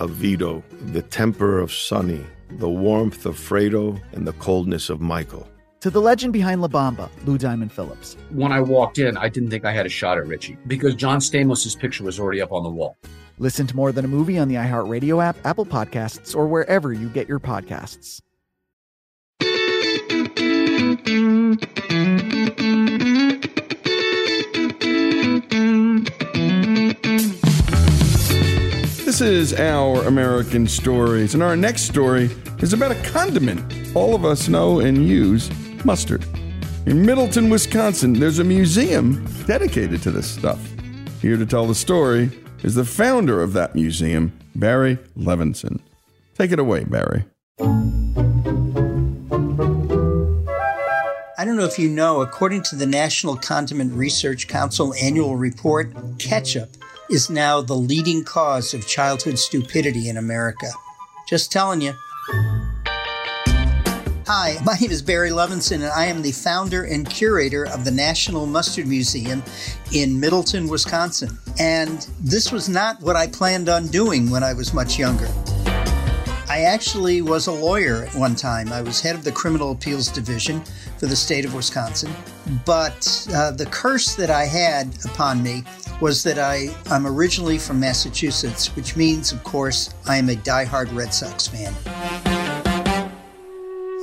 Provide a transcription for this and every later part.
of Vito, the temper of Sonny, the warmth of Fredo, and the coldness of Michael. To the legend behind La Bamba, Lou Diamond Phillips. When I walked in, I didn't think I had a shot at Richie because John Stamos' picture was already up on the wall. Listen to More Than a Movie on the iHeartRadio app, Apple Podcasts, or wherever you get your podcasts. This is Our American Stories, and our next story is about a condiment all of us know and use mustard. In Middleton, Wisconsin, there's a museum dedicated to this stuff. Here to tell the story is the founder of that museum, Barry Levinson. Take it away, Barry. I don't know if you know, according to the National Condiment Research Council annual report, ketchup is now the leading cause of childhood stupidity in America. Just telling you. Hi, my name is Barry Levinson, and I am the founder and curator of the National Mustard Museum in Middleton, Wisconsin. And this was not what I planned on doing when I was much younger. I actually was a lawyer at one time. I was head of the Criminal Appeals Division for the state of Wisconsin. But uh, the curse that I had upon me was that I, I'm originally from Massachusetts, which means, of course, I am a diehard Red Sox fan.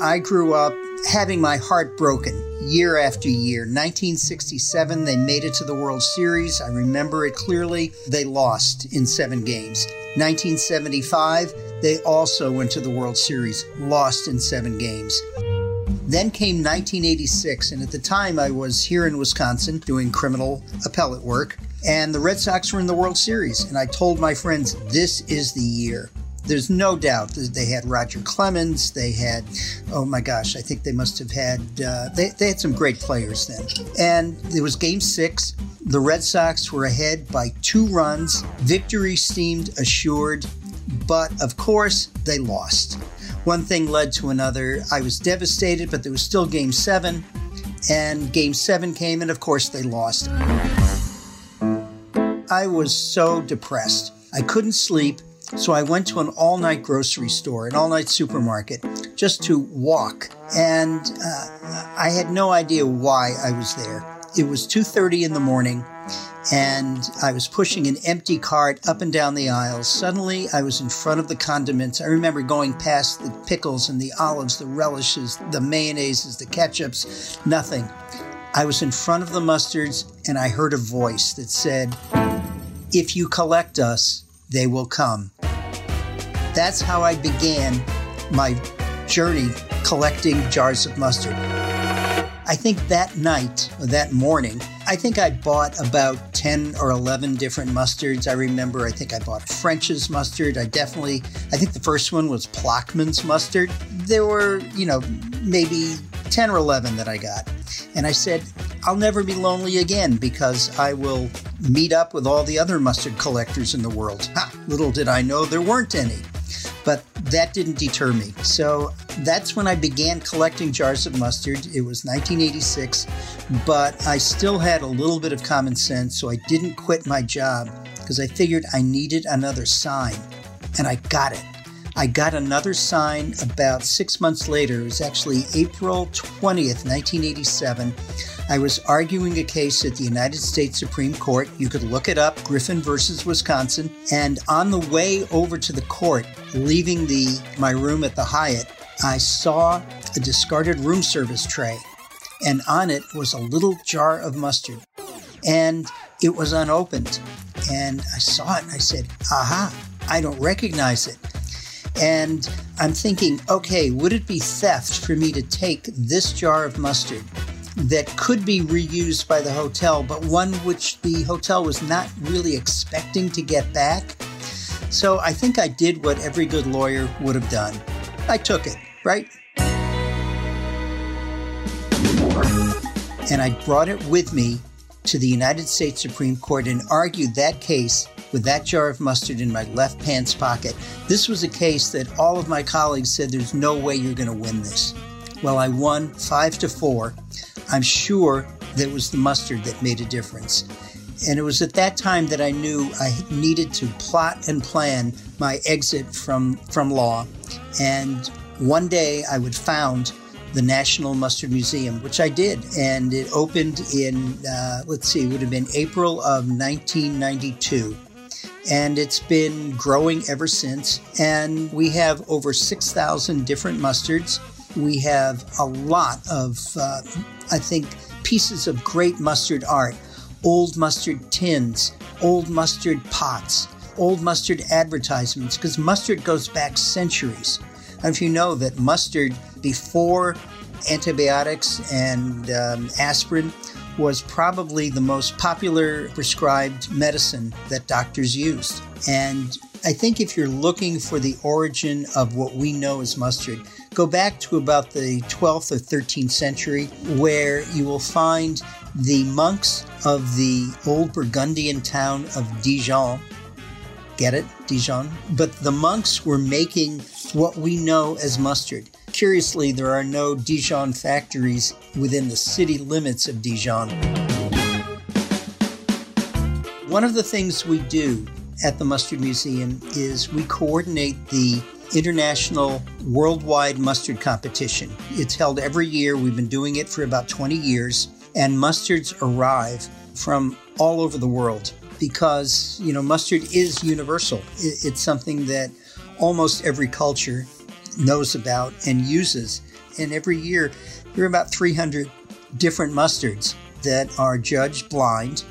I grew up having my heart broken year after year. 1967, they made it to the World Series. I remember it clearly. They lost in seven games. 1975, they also went to the World Series, lost in seven games. Then came 1986, and at the time I was here in Wisconsin doing criminal appellate work, and the Red Sox were in the World Series. And I told my friends, this is the year. There's no doubt that they had Roger Clemens. They had, oh my gosh, I think they must have had, uh, they, they had some great players then. And it was game six. The Red Sox were ahead by two runs. Victory seemed assured, but of course, they lost. One thing led to another. I was devastated, but there was still game seven. And game seven came, and of course, they lost. I was so depressed. I couldn't sleep. So I went to an all night grocery store, an all night supermarket, just to walk. And uh, I had no idea why I was there. It was 2.30 in the morning and I was pushing an empty cart up and down the aisles. Suddenly, I was in front of the condiments. I remember going past the pickles and the olives, the relishes, the mayonnaises, the ketchups, nothing. I was in front of the mustards and I heard a voice that said, If you collect us, they will come. That's how I began my journey collecting jars of mustard. I think that night, or that morning, I think I bought about 10 or 11 different mustards. I remember, I think I bought French's mustard. I definitely, I think the first one was Plochman's mustard. There were, you know, maybe 10 or 11 that I got. And I said, I'll never be lonely again because I will meet up with all the other mustard collectors in the world. Ha, little did I know there weren't any. But that didn't deter me. So that's when I began collecting jars of mustard. It was 1986, but I still had a little bit of common sense, so I didn't quit my job because I figured I needed another sign. And I got it. I got another sign about six months later. It was actually April 20th, 1987. I was arguing a case at the United States Supreme Court. You could look it up, Griffin versus Wisconsin. And on the way over to the court, leaving the my room at the Hyatt, I saw a discarded room service tray, and on it was a little jar of mustard. And it was unopened. And I saw it and I said, Aha, I don't recognize it. And I'm thinking, okay, would it be theft for me to take this jar of mustard that could be reused by the hotel, but one which the hotel was not really expecting to get back? So I think I did what every good lawyer would have done. I took it, right? And I brought it with me to the United States Supreme Court and argued that case with that jar of mustard in my left pants pocket. This was a case that all of my colleagues said there's no way you're going to win this. Well, I won five to four. I'm sure that was the mustard that made a difference. And it was at that time that I knew I needed to plot and plan my exit from, from law. And one day I would found the National Mustard Museum, which I did. And it opened in, uh, let's see, it would have been April of 1992 and it's been growing ever since. And we have over 6,000 different mustards. We have a lot of, uh, I think, pieces of great mustard art old mustard tins, old mustard pots, old mustard advertisements, because mustard goes back centuries. And if you know that mustard before antibiotics and um, aspirin was probably the most popular prescribed medicine that doctors used. And I think if you're looking for the origin of what we know as mustard, go back to about the 12th or 13th century, where you will find the monks of the old Burgundian town of Dijon. Get it? Dijon? But the monks were making what we know as mustard. Curiously, there are no Dijon factories within the city limits of Dijon. One of the things we do at the Mustard Museum is we coordinate the International Worldwide Mustard Competition. It's held every year. We've been doing it for about 20 years, and mustards arrive from all over the world because, you know, mustard is universal. It's something that almost every culture knows about and uses. And every year, there are about 300 different mustards that are judged blind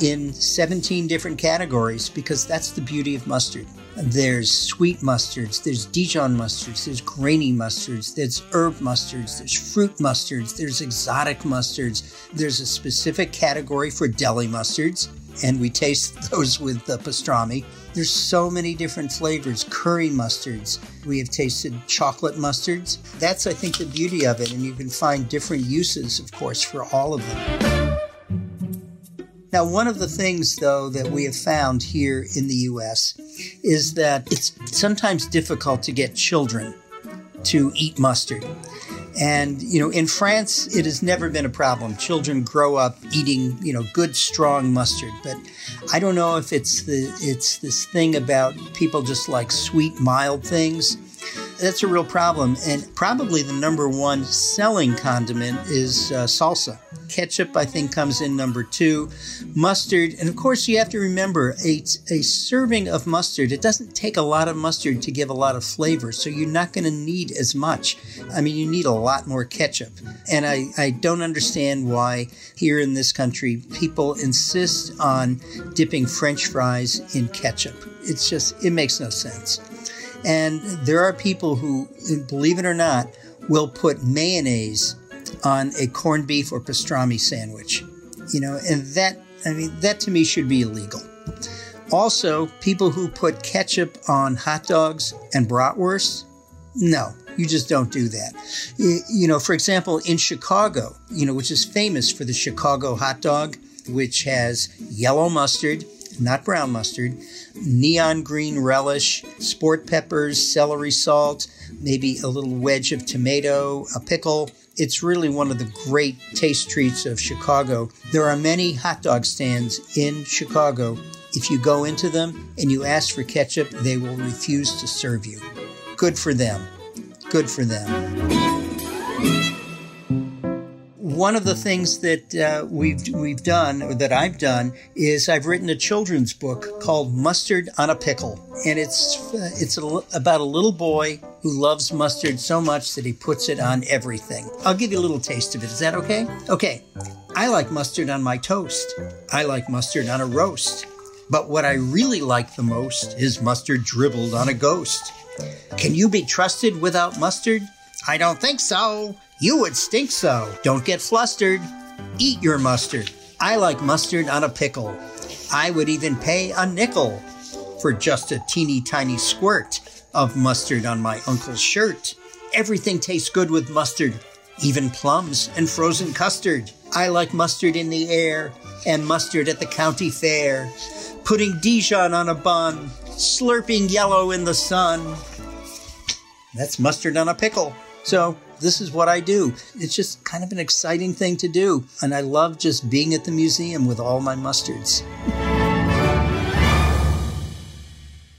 in 17 different categories because that's the beauty of mustard. There's sweet mustards, there's Dijon mustards, there's grainy mustards, there's herb mustards, there's fruit mustards, there's exotic mustards, there's a specific category for deli mustards, and we taste those with the pastrami. There's so many different flavors, curry mustards. We have tasted chocolate mustards. That's, I think, the beauty of it, and you can find different uses, of course, for all of them. Now, one of the things, though, that we have found here in the US is that it's sometimes difficult to get children to eat mustard. And, you know, in France, it has never been a problem. Children grow up eating, you know, good, strong mustard. But I don't know if it's the it's this thing about people just like sweet, mild things that's a real problem. And probably the number one selling condiment is uh, salsa. Ketchup, I think, comes in number two. Mustard, and of course, you have to remember a, a serving of mustard, it doesn't take a lot of mustard to give a lot of flavor, so you're not going to need as much. I mean, you need a lot more ketchup. And I, I don't understand why here in this country people insist on dipping french fries in ketchup. It's just, it makes no sense. And there are people who, believe it or not, will put mayonnaise on a corned beef or pastrami sandwich. You know, and that, I mean, that to me should be illegal. Also, people who put ketchup on hot dogs and bratwurst, no, you just don't do that. You know, for example, in Chicago, you know, which is famous for the Chicago hot dog, which has yellow mustard, not brown mustard, neon green relish, sport peppers, celery salt, maybe a little wedge of tomato, a pickle. It's really one of the great taste treats of Chicago. There are many hot dog stands in Chicago. If you go into them and you ask for ketchup, they will refuse to serve you. Good for them. Good for them one of the things that uh, we've we've done, or that I've done, is I've written a children's book called Mustard on a Pickle, and it's uh, it's a, about a little boy who loves mustard so much that he puts it on everything. I'll give you a little taste of it. Is that okay? Okay. I like mustard on my toast. I like mustard on a roast. But what I really like the most is mustard dribbled on a ghost. Can you be trusted without mustard? I don't think so. You would stink so. Don't get flustered. Eat your mustard. I like mustard on a pickle. I would even pay a nickel for just a teeny tiny squirt of mustard on my uncle's shirt. Everything tastes good with mustard, even plums and frozen custard. I like mustard in the air and mustard at the county fair. Putting Dijon on a bun, slurping yellow in the sun. That's mustard on a pickle. So this is what I do. It's just kind of an exciting thing to do. And I love just being at the museum with all my mustards.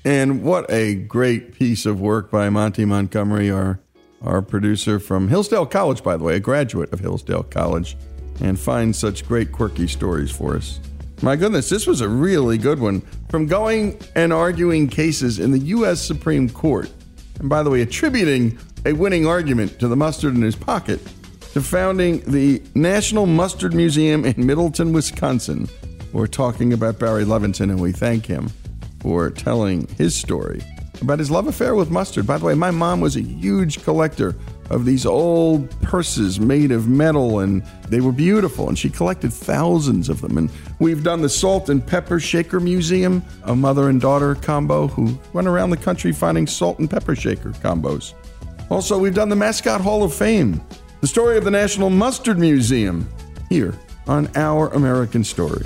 And what a great piece of work by Monty Montgomery, our, our producer from Hillsdale College, by the way, a graduate of Hillsdale College, and finds such great, quirky stories for us. My goodness, this was a really good one. From going and arguing cases in the U.S. Supreme Court, and by the way, attributing a winning argument to the mustard in his pocket, to founding the National Mustard Museum in Middleton, Wisconsin. We're talking about Barry Levinson, and we thank him for telling his story about his love affair with mustard. By the way, my mom was a huge collector of these old purses made of metal, and they were beautiful, and she collected thousands of them. And we've done the Salt and Pepper Shaker Museum, a mother and daughter combo who went around the country finding salt and pepper shaker combos. Also, we've done the Mascot Hall of Fame, the story of the National Mustard Museum, here on Our American Stories.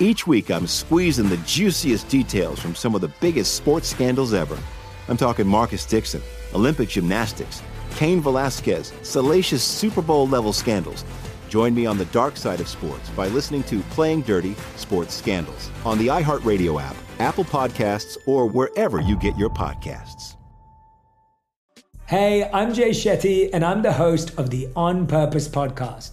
Each week, I'm squeezing the juiciest details from some of the biggest sports scandals ever. I'm talking Marcus Dixon, Olympic gymnastics, Cain Velasquez, salacious Super Bowl level scandals. Join me on the dark side of sports by listening to Playing Dirty Sports Scandals on the iHeartRadio app, Apple Podcasts, or wherever you get your podcasts. Hey, I'm Jay Shetty, and I'm the host of the On Purpose podcast